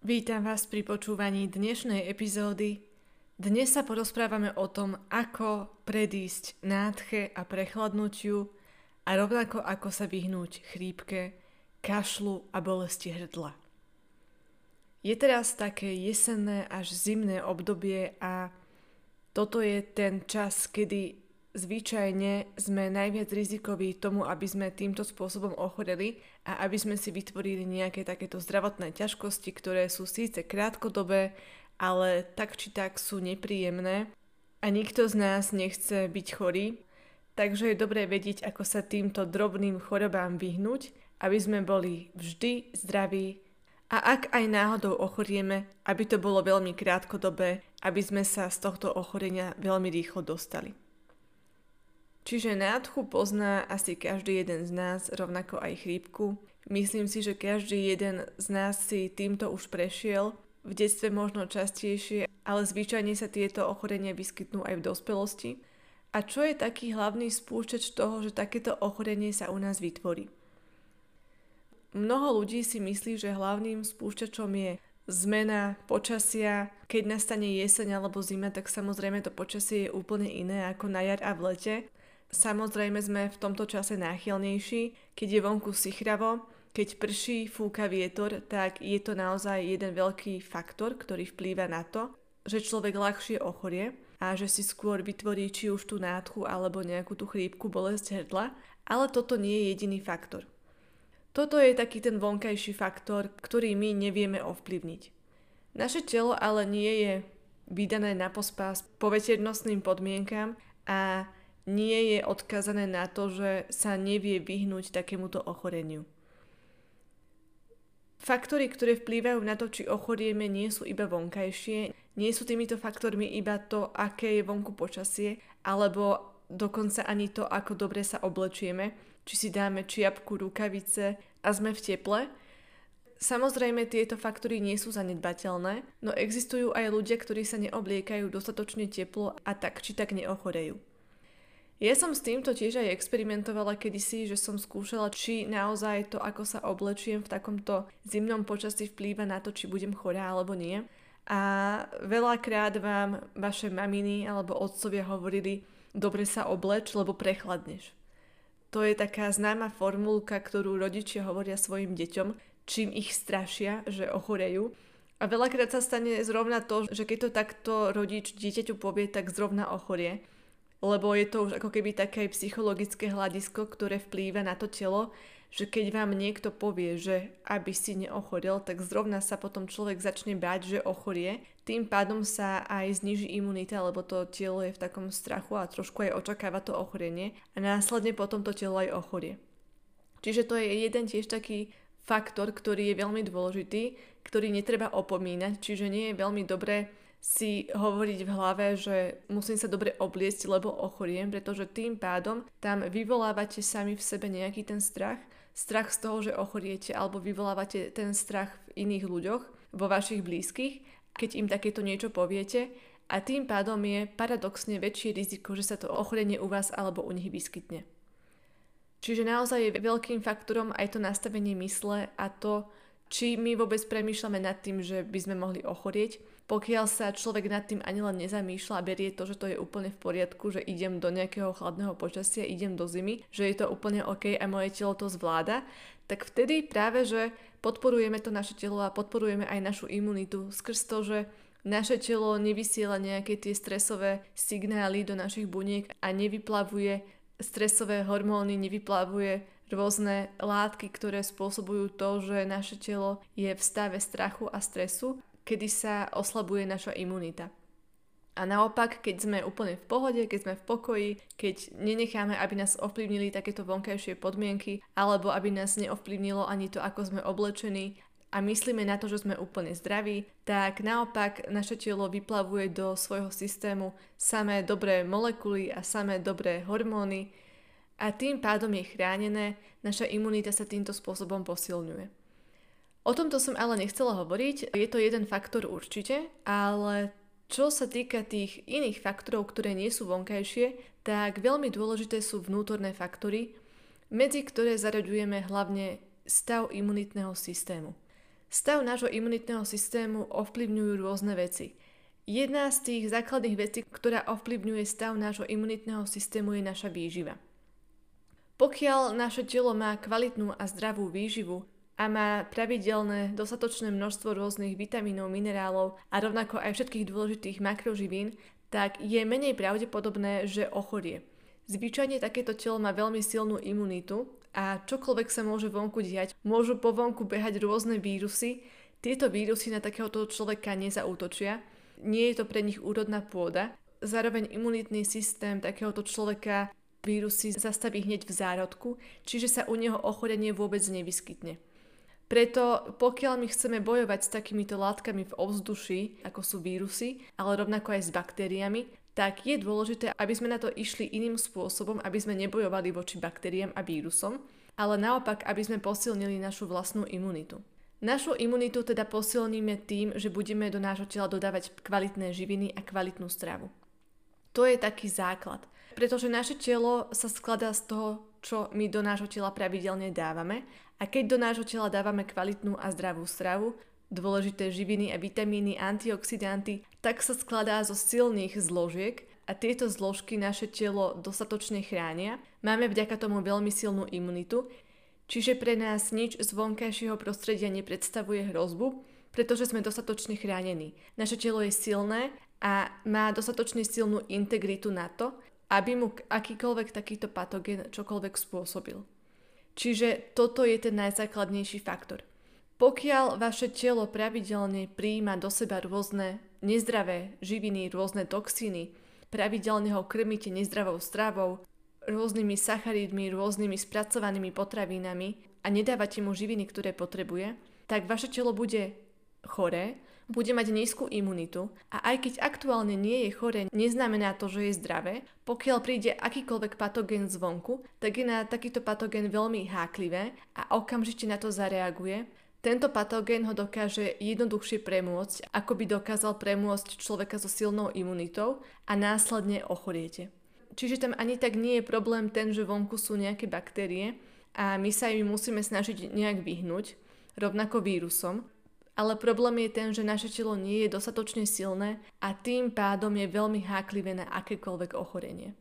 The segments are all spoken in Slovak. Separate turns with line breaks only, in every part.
Vítam vás pri počúvaní dnešnej epizódy. Dnes sa porozprávame o tom, ako predísť nádche a prechladnutiu a rovnako ako sa vyhnúť chrípke, kašlu a bolesti hrdla. Je teraz také jesenné až zimné obdobie a toto je ten čas, kedy zvyčajne sme najviac rizikoví tomu, aby sme týmto spôsobom ochoreli a aby sme si vytvorili nejaké takéto zdravotné ťažkosti, ktoré sú síce krátkodobé, ale tak či tak sú nepríjemné a nikto z nás nechce byť chorý, takže je dobré vedieť, ako sa týmto drobným chorobám vyhnúť, aby sme boli vždy zdraví a ak aj náhodou ochorieme, aby to bolo veľmi krátkodobé, aby sme sa z tohto ochorenia veľmi rýchlo dostali. Čiže nádchu pozná asi každý jeden z nás, rovnako aj chrípku. Myslím si, že každý jeden z nás si týmto už prešiel, v detstve možno častejšie, ale zvyčajne sa tieto ochorenia vyskytnú aj v dospelosti. A čo je taký hlavný spúšťač toho, že takéto ochorenie sa u nás vytvorí? Mnoho ľudí si myslí, že hlavným spúšťačom je zmena počasia. Keď nastane jeseň alebo zima, tak samozrejme to počasie je úplne iné ako na jar a v lete. Samozrejme sme v tomto čase náchylnejší, keď je vonku sichravo, keď prší, fúka vietor, tak je to naozaj jeden veľký faktor, ktorý vplýva na to, že človek ľahšie ochorie a že si skôr vytvorí či už tú nádchu alebo nejakú tú chrípku, bolesť hrdla, ale toto nie je jediný faktor. Toto je taký ten vonkajší faktor, ktorý my nevieme ovplyvniť. Naše telo ale nie je vydané na pospás poveternostným podmienkam a nie je odkazané na to, že sa nevie vyhnúť takémuto ochoreniu. Faktory, ktoré vplývajú na to, či ochorieme, nie sú iba vonkajšie, nie sú týmito faktormi iba to, aké je vonku počasie, alebo dokonca ani to, ako dobre sa oblečieme, či si dáme čiapku, rukavice a sme v teple. Samozrejme, tieto faktory nie sú zanedbateľné, no existujú aj ľudia, ktorí sa neobliekajú dostatočne teplo a tak či tak neochorejú. Ja som s týmto tiež aj experimentovala kedysi, že som skúšala, či naozaj to, ako sa oblečiem v takomto zimnom počasí vplýva na to, či budem chorá alebo nie. A veľakrát vám vaše maminy alebo otcovia hovorili, dobre sa obleč, lebo prechladneš. To je taká známa formulka, ktorú rodičia hovoria svojim deťom, čím ich strašia, že ochorejú. A veľakrát sa stane zrovna to, že keď to takto rodič dieťaťu povie, tak zrovna ochorie lebo je to už ako keby také psychologické hľadisko, ktoré vplýva na to telo, že keď vám niekto povie, že aby si neochorel, tak zrovna sa potom človek začne báť, že ochorie. Tým pádom sa aj zniží imunita, lebo to telo je v takom strachu a trošku aj očakáva to ochorenie a následne potom to telo aj ochorie. Čiže to je jeden tiež taký faktor, ktorý je veľmi dôležitý, ktorý netreba opomínať, čiže nie je veľmi dobré si hovoriť v hlave, že musím sa dobre obliecť, lebo ochoriem, pretože tým pádom tam vyvolávate sami v sebe nejaký ten strach, strach z toho, že ochoriete, alebo vyvolávate ten strach v iných ľuďoch, vo vašich blízkych, keď im takéto niečo poviete a tým pádom je paradoxne väčšie riziko, že sa to ochorenie u vás alebo u nich vyskytne. Čiže naozaj je veľkým faktorom aj to nastavenie mysle a to, či my vôbec premýšľame nad tým, že by sme mohli ochorieť, pokiaľ sa človek nad tým ani len nezamýšľa a berie to, že to je úplne v poriadku, že idem do nejakého chladného počasia, idem do zimy, že je to úplne OK a moje telo to zvláda, tak vtedy práve, že podporujeme to naše telo a podporujeme aj našu imunitu skrz to, že naše telo nevysiela nejaké tie stresové signály do našich buniek a nevyplavuje stresové hormóny, nevyplavuje rôzne látky, ktoré spôsobujú to, že naše telo je v stave strachu a stresu, kedy sa oslabuje naša imunita. A naopak, keď sme úplne v pohode, keď sme v pokoji, keď nenecháme, aby nás ovplyvnili takéto vonkajšie podmienky, alebo aby nás neovplyvnilo ani to, ako sme oblečení, a myslíme na to, že sme úplne zdraví, tak naopak naše telo vyplavuje do svojho systému samé dobré molekuly a samé dobré hormóny a tým pádom je chránené, naša imunita sa týmto spôsobom posilňuje. O tomto som ale nechcela hovoriť, je to jeden faktor určite, ale čo sa týka tých iných faktorov, ktoré nie sú vonkajšie, tak veľmi dôležité sú vnútorné faktory, medzi ktoré zaraďujeme hlavne stav imunitného systému. Stav nášho imunitného systému ovplyvňujú rôzne veci. Jedna z tých základných vecí, ktorá ovplyvňuje stav nášho imunitného systému je naša výživa. Pokiaľ naše telo má kvalitnú a zdravú výživu a má pravidelné dostatočné množstvo rôznych vitamínov, minerálov a rovnako aj všetkých dôležitých makroživín, tak je menej pravdepodobné, že ochorie. Zvyčajne takéto telo má veľmi silnú imunitu a čokoľvek sa môže vonku diať. Môžu po vonku behať rôzne vírusy. Tieto vírusy na takéhoto človeka nezautočia. Nie je to pre nich úrodná pôda. Zároveň imunitný systém takéhoto človeka vírusy zastaví hneď v zárodku, čiže sa u neho ochorenie vôbec nevyskytne. Preto pokiaľ my chceme bojovať s takýmito látkami v ovzduši, ako sú vírusy, ale rovnako aj s baktériami, tak je dôležité, aby sme na to išli iným spôsobom, aby sme nebojovali voči baktériám a vírusom, ale naopak, aby sme posilnili našu vlastnú imunitu. Našu imunitu teda posilníme tým, že budeme do nášho tela dodávať kvalitné živiny a kvalitnú stravu. To je taký základ, pretože naše telo sa skladá z toho, čo my do nášho tela pravidelne dávame a keď do nášho tela dávame kvalitnú a zdravú stravu, dôležité živiny a vitamíny, antioxidanty, tak sa skladá zo silných zložiek a tieto zložky naše telo dostatočne chránia. Máme vďaka tomu veľmi silnú imunitu, čiže pre nás nič z vonkajšieho prostredia nepredstavuje hrozbu, pretože sme dostatočne chránení. Naše telo je silné a má dostatočne silnú integritu na to, aby mu akýkoľvek takýto patogen čokoľvek spôsobil. Čiže toto je ten najzákladnejší faktor. Pokiaľ vaše telo pravidelne prijíma do seba rôzne nezdravé živiny, rôzne toxíny, pravidelne ho krmíte nezdravou stravou, rôznymi sacharidmi, rôznymi spracovanými potravinami a nedávate mu živiny, ktoré potrebuje, tak vaše telo bude choré, bude mať nízku imunitu a aj keď aktuálne nie je chore, neznamená to, že je zdravé. Pokiaľ príde akýkoľvek patogén zvonku, tak je na takýto patogén veľmi háklivé a okamžite na to zareaguje tento patogén ho dokáže jednoduchšie premôcť, ako by dokázal premôcť človeka so silnou imunitou a následne ochoriete. Čiže tam ani tak nie je problém ten, že vonku sú nejaké baktérie a my sa im musíme snažiť nejak vyhnúť, rovnako vírusom, ale problém je ten, že naše telo nie je dostatočne silné a tým pádom je veľmi háklivé na akékoľvek ochorenie.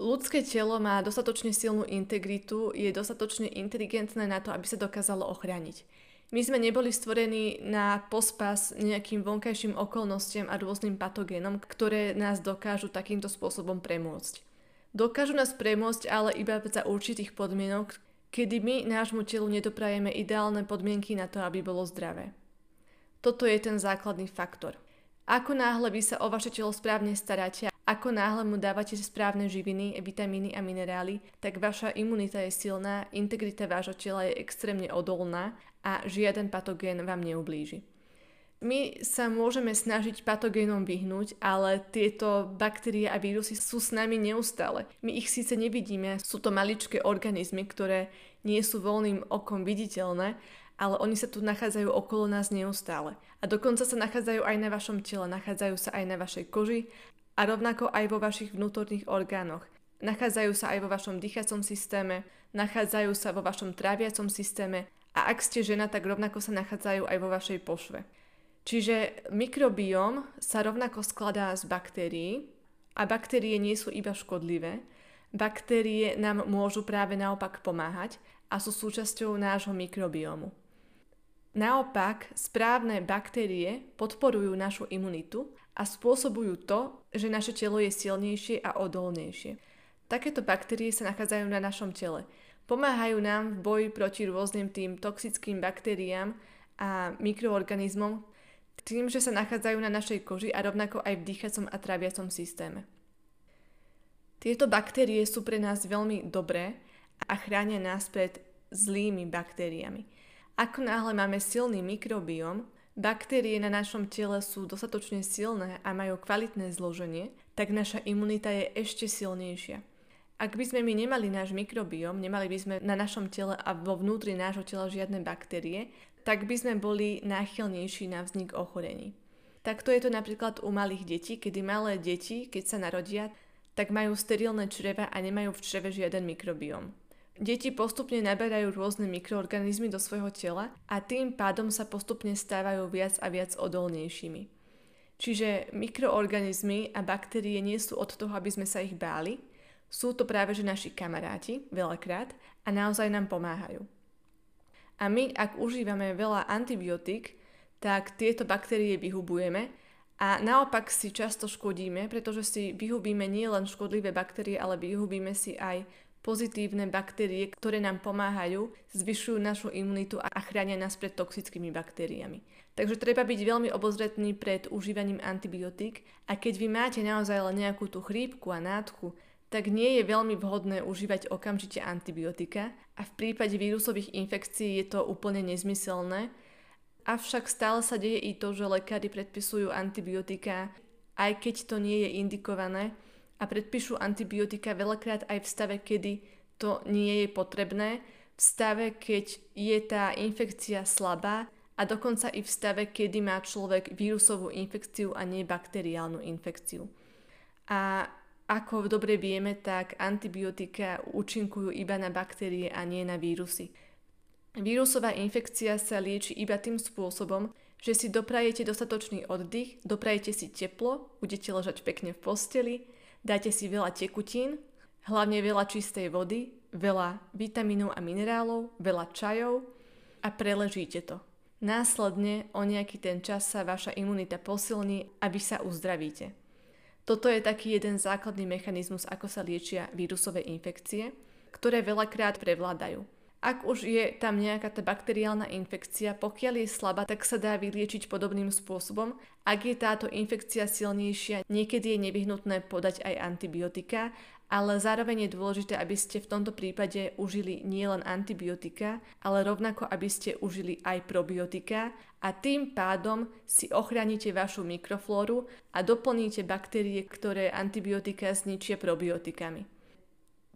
Ľudské telo má dostatočne silnú integritu, je dostatočne inteligentné na to, aby sa dokázalo ochrániť. My sme neboli stvorení na pospas nejakým vonkajším okolnostiam a rôznym patogénom, ktoré nás dokážu takýmto spôsobom premôcť. Dokážu nás premôcť ale iba za určitých podmienok, kedy my nášmu telu nedoprajeme ideálne podmienky na to, aby bolo zdravé. Toto je ten základný faktor. Ako náhle vy sa o vaše telo správne staráte ako náhle mu dávate správne živiny, vitamíny a minerály, tak vaša imunita je silná, integrita vášho tela je extrémne odolná a žiaden patogén vám neublíži. My sa môžeme snažiť patogénom vyhnúť, ale tieto baktérie a vírusy sú s nami neustále. My ich síce nevidíme, sú to maličké organizmy, ktoré nie sú voľným okom viditeľné, ale oni sa tu nachádzajú okolo nás neustále. A dokonca sa nachádzajú aj na vašom tele, nachádzajú sa aj na vašej koži a rovnako aj vo vašich vnútorných orgánoch. Nachádzajú sa aj vo vašom dýchacom systéme, nachádzajú sa vo vašom tráviacom systéme a ak ste žena, tak rovnako sa nachádzajú aj vo vašej pošve. Čiže mikrobióm sa rovnako skladá z baktérií a baktérie nie sú iba škodlivé. Baktérie nám môžu práve naopak pomáhať a sú súčasťou nášho mikrobiomu. Naopak, správne baktérie podporujú našu imunitu a spôsobujú to, že naše telo je silnejšie a odolnejšie. Takéto baktérie sa nachádzajú na našom tele. Pomáhajú nám v boji proti rôznym tým toxickým baktériám a mikroorganizmom. Tým, že sa nachádzajú na našej koži a rovnako aj v dýchacom a tráviacom systéme. Tieto baktérie sú pre nás veľmi dobré a chránia nás pred zlými baktériami. Ako náhle máme silný mikrobióm, baktérie na našom tele sú dostatočne silné a majú kvalitné zloženie, tak naša imunita je ešte silnejšia. Ak by sme my nemali náš mikrobióm, nemali by sme na našom tele a vo vnútri nášho tela žiadne baktérie, tak by sme boli náchylnejší na vznik ochorení. Takto je to napríklad u malých detí, kedy malé deti, keď sa narodia, tak majú sterilné čreva a nemajú v čreve žiaden mikrobióm. Deti postupne naberajú rôzne mikroorganizmy do svojho tela a tým pádom sa postupne stávajú viac a viac odolnejšími. Čiže mikroorganizmy a baktérie nie sú od toho, aby sme sa ich báli, sú to práve že naši kamaráti, veľakrát, a naozaj nám pomáhajú. A my, ak užívame veľa antibiotík, tak tieto baktérie vyhubujeme a naopak si často škodíme, pretože si vyhubíme nielen škodlivé baktérie, ale vyhubíme si aj pozitívne baktérie, ktoré nám pomáhajú, zvyšujú našu imunitu a chránia nás pred toxickými baktériami. Takže treba byť veľmi obozretný pred užívaním antibiotík a keď vy máte naozaj len nejakú tú chrípku a nádchu, tak nie je veľmi vhodné užívať okamžite antibiotika a v prípade vírusových infekcií je to úplne nezmyselné, Avšak stále sa deje i to, že lekári predpisujú antibiotika, aj keď to nie je indikované a predpíšu antibiotika veľakrát aj v stave, kedy to nie je potrebné, v stave, keď je tá infekcia slabá a dokonca i v stave, kedy má človek vírusovú infekciu a nie bakteriálnu infekciu. A ako dobre vieme, tak antibiotika účinkujú iba na baktérie a nie na vírusy. Vírusová infekcia sa lieči iba tým spôsobom, že si doprajete dostatočný oddych, doprajete si teplo, budete ležať pekne v posteli, dáte si veľa tekutín, hlavne veľa čistej vody, veľa vitamínov a minerálov, veľa čajov a preležíte to. Následne o nejaký ten čas sa vaša imunita posilní a sa uzdravíte. Toto je taký jeden základný mechanizmus, ako sa liečia vírusové infekcie, ktoré veľakrát prevládajú. Ak už je tam nejaká tá bakteriálna infekcia, pokiaľ je slabá, tak sa dá vyliečiť podobným spôsobom. Ak je táto infekcia silnejšia, niekedy je nevyhnutné podať aj antibiotika, ale zároveň je dôležité, aby ste v tomto prípade užili nielen antibiotika, ale rovnako, aby ste užili aj probiotika a tým pádom si ochránite vašu mikroflóru a doplníte baktérie, ktoré antibiotika zničia probiotikami.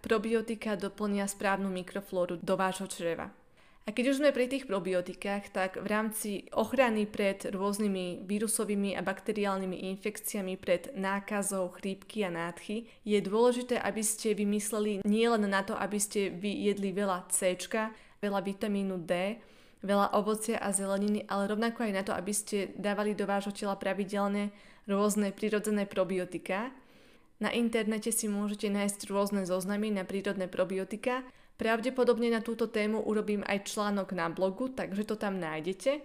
Probiotika doplnia správnu mikroflóru do vášho čreva. A keď už sme pri tých probiotikách, tak v rámci ochrany pred rôznymi vírusovými a bakteriálnymi infekciami, pred nákazou, chrípky a nádchy, je dôležité, aby ste vymysleli nielen na to, aby ste vy jedli veľa C, veľa vitamínu D, veľa ovocia a zeleniny, ale rovnako aj na to, aby ste dávali do vášho tela pravidelne rôzne prirodzené probiotika, na internete si môžete nájsť rôzne zoznamy na prírodné probiotika. Pravdepodobne na túto tému urobím aj článok na blogu, takže to tam nájdete.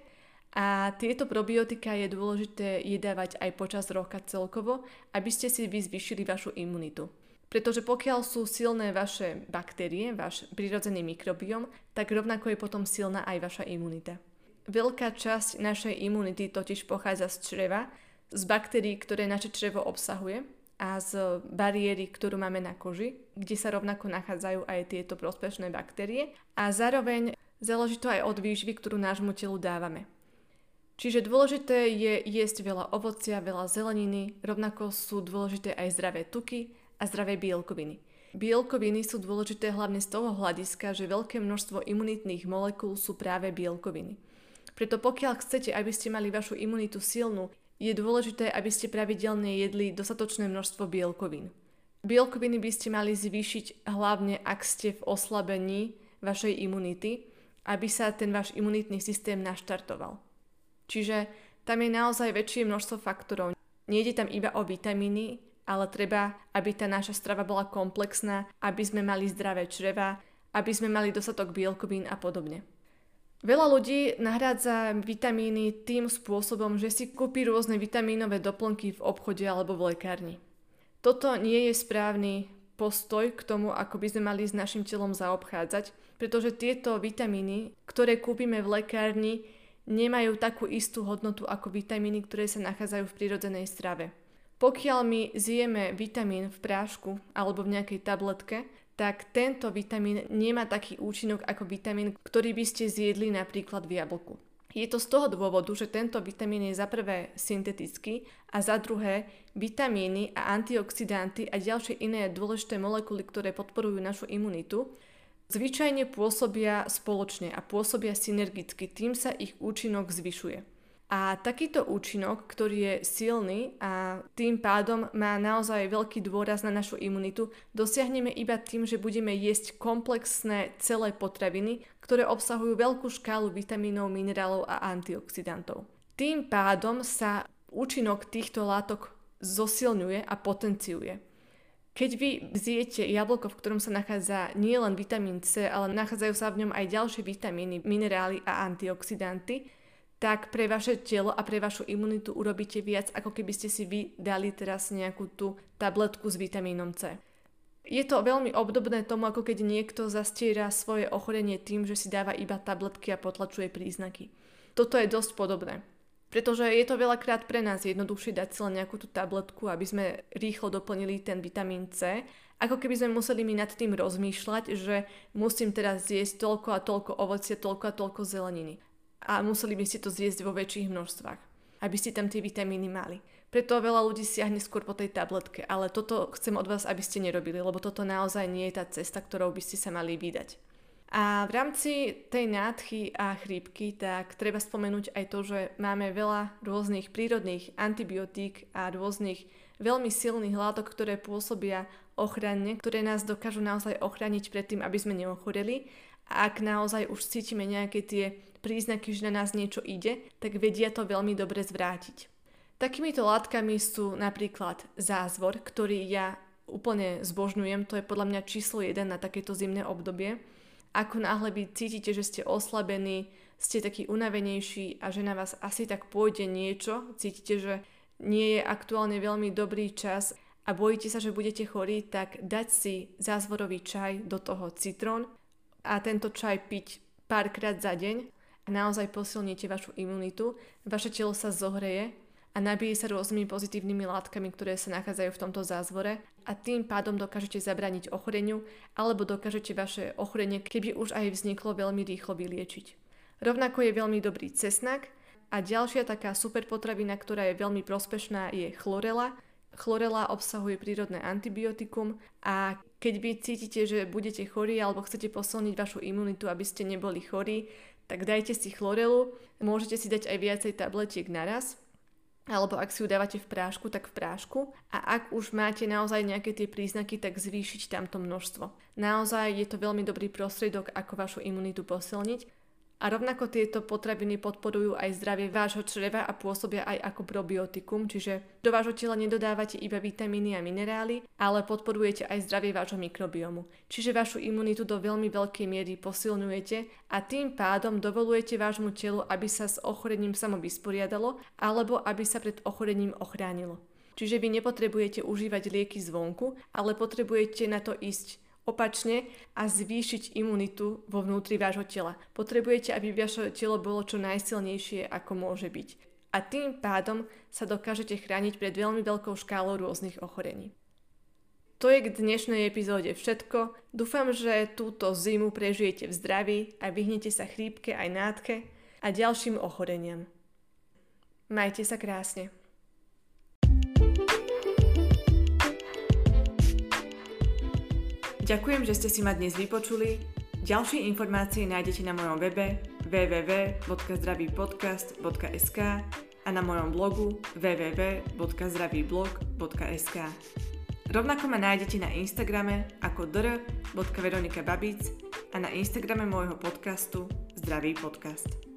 A tieto probiotika je dôležité jedávať aj počas roka celkovo, aby ste si vy zvyšili vašu imunitu. Pretože pokiaľ sú silné vaše baktérie, váš prirodzený mikrobiom, tak rovnako je potom silná aj vaša imunita. Veľká časť našej imunity totiž pochádza z čreva, z baktérií, ktoré naše črevo obsahuje a z bariéry, ktorú máme na koži, kde sa rovnako nachádzajú aj tieto prospešné baktérie a zároveň záleží to aj od výživy, ktorú nášmu telu dávame. Čiže dôležité je jesť veľa ovocia, veľa zeleniny, rovnako sú dôležité aj zdravé tuky a zdravé bielkoviny. Bielkoviny sú dôležité hlavne z toho hľadiska, že veľké množstvo imunitných molekúl sú práve bielkoviny. Preto pokiaľ chcete, aby ste mali vašu imunitu silnú, je dôležité, aby ste pravidelne jedli dostatočné množstvo bielkovín. Bielkoviny by ste mali zvýšiť hlavne, ak ste v oslabení vašej imunity, aby sa ten váš imunitný systém naštartoval. Čiže tam je naozaj väčšie množstvo faktorov. Nejde tam iba o vitamíny, ale treba, aby tá naša strava bola komplexná, aby sme mali zdravé čreva, aby sme mali dostatok bielkovín a podobne. Veľa ľudí nahrádza vitamíny tým spôsobom, že si kúpi rôzne vitamínové doplnky v obchode alebo v lekárni. Toto nie je správny postoj k tomu, ako by sme mali s našim telom zaobchádzať, pretože tieto vitamíny, ktoré kúpime v lekárni, nemajú takú istú hodnotu ako vitamíny, ktoré sa nachádzajú v prírodzenej strave. Pokiaľ my zjeme vitamín v prášku alebo v nejakej tabletke, tak tento vitamín nemá taký účinok ako vitamín, ktorý by ste zjedli napríklad v jablku. Je to z toho dôvodu, že tento vitamín je za prvé syntetický a za druhé vitamíny a antioxidanty a ďalšie iné dôležité molekuly, ktoré podporujú našu imunitu, zvyčajne pôsobia spoločne a pôsobia synergicky, tým sa ich účinok zvyšuje. A takýto účinok, ktorý je silný a tým pádom má naozaj veľký dôraz na našu imunitu, dosiahneme iba tým, že budeme jesť komplexné celé potraviny, ktoré obsahujú veľkú škálu vitamínov, minerálov a antioxidantov. Tým pádom sa účinok týchto látok zosilňuje a potenciuje. Keď vy zjete jablko, v ktorom sa nachádza nielen vitamín C, ale nachádzajú sa v ňom aj ďalšie vitamíny, minerály a antioxidanty, tak pre vaše telo a pre vašu imunitu urobíte viac, ako keby ste si vy dali teraz nejakú tú tabletku s vitamínom C. Je to veľmi obdobné tomu, ako keď niekto zastiera svoje ochorenie tým, že si dáva iba tabletky a potlačuje príznaky. Toto je dosť podobné. Pretože je to veľakrát pre nás jednoduchšie dať si len nejakú tú tabletku, aby sme rýchlo doplnili ten vitamín C, ako keby sme museli mi nad tým rozmýšľať, že musím teraz zjesť toľko a toľko ovocia, toľko a toľko zeleniny a museli by ste to zjesť vo väčších množstvách, aby ste tam tie vitamíny mali. Preto veľa ľudí siahne skôr po tej tabletke, ale toto chcem od vás, aby ste nerobili, lebo toto naozaj nie je tá cesta, ktorou by ste sa mali vydať. A v rámci tej nádchy a chrípky, tak treba spomenúť aj to, že máme veľa rôznych prírodných antibiotík a rôznych veľmi silných látok, ktoré pôsobia ochranne, ktoré nás dokážu naozaj ochrániť pred tým, aby sme neochoreli. Ak naozaj už cítime nejaké tie príznaky, že na nás niečo ide, tak vedia to veľmi dobre zvrátiť. Takýmito látkami sú napríklad zázvor, ktorý ja úplne zbožňujem, to je podľa mňa číslo 1 na takéto zimné obdobie. Ako náhle vy cítite, že ste oslabení, ste taký unavenejší a že na vás asi tak pôjde niečo, cítite, že nie je aktuálne veľmi dobrý čas a bojíte sa, že budete chorí, tak dať si zázvorový čaj, do toho citrón a tento čaj piť párkrát za deň a naozaj posilníte vašu imunitu, vaše telo sa zohreje a nabíje sa rôznymi pozitívnymi látkami, ktoré sa nachádzajú v tomto zázvore a tým pádom dokážete zabrániť ochoreniu alebo dokážete vaše ochorenie, keby už aj vzniklo, veľmi rýchlo vyliečiť. Rovnako je veľmi dobrý cesnak a ďalšia taká super potravina, ktorá je veľmi prospešná, je chlorela. Chlorela obsahuje prírodné antibiotikum a keď vy cítite, že budete chorí alebo chcete posilniť vašu imunitu, aby ste neboli chorí, tak dajte si chlorelu, môžete si dať aj viacej tabletiek naraz, alebo ak si ju dávate v prášku, tak v prášku. A ak už máte naozaj nejaké tie príznaky, tak zvýšiť tamto množstvo. Naozaj je to veľmi dobrý prostriedok, ako vašu imunitu posilniť a rovnako tieto potraviny podporujú aj zdravie vášho čreva a pôsobia aj ako probiotikum, čiže do vášho tela nedodávate iba vitamíny a minerály, ale podporujete aj zdravie vášho mikrobiomu. Čiže vašu imunitu do veľmi veľkej miery posilňujete a tým pádom dovolujete vášmu telu, aby sa s ochorením samo vysporiadalo alebo aby sa pred ochorením ochránilo. Čiže vy nepotrebujete užívať lieky zvonku, ale potrebujete na to ísť opačne a zvýšiť imunitu vo vnútri vášho tela. Potrebujete, aby vaše telo bolo čo najsilnejšie, ako môže byť. A tým pádom sa dokážete chrániť pred veľmi veľkou škálou rôznych ochorení. To je k dnešnej epizóde všetko. Dúfam, že túto zimu prežijete v zdraví a vyhnete sa chrípke aj nádke a ďalším ochoreniam. Majte sa krásne. Ďakujem, že ste si ma dnes vypočuli. Ďalšie informácie nájdete na mojom webe www.zdravýpodcast.sk a na mojom blogu www.zdravýblog.sk. Rovnako ma nájdete na Instagrame ako dr.veronikababic a na Instagrame môjho podcastu Zdravý podcast.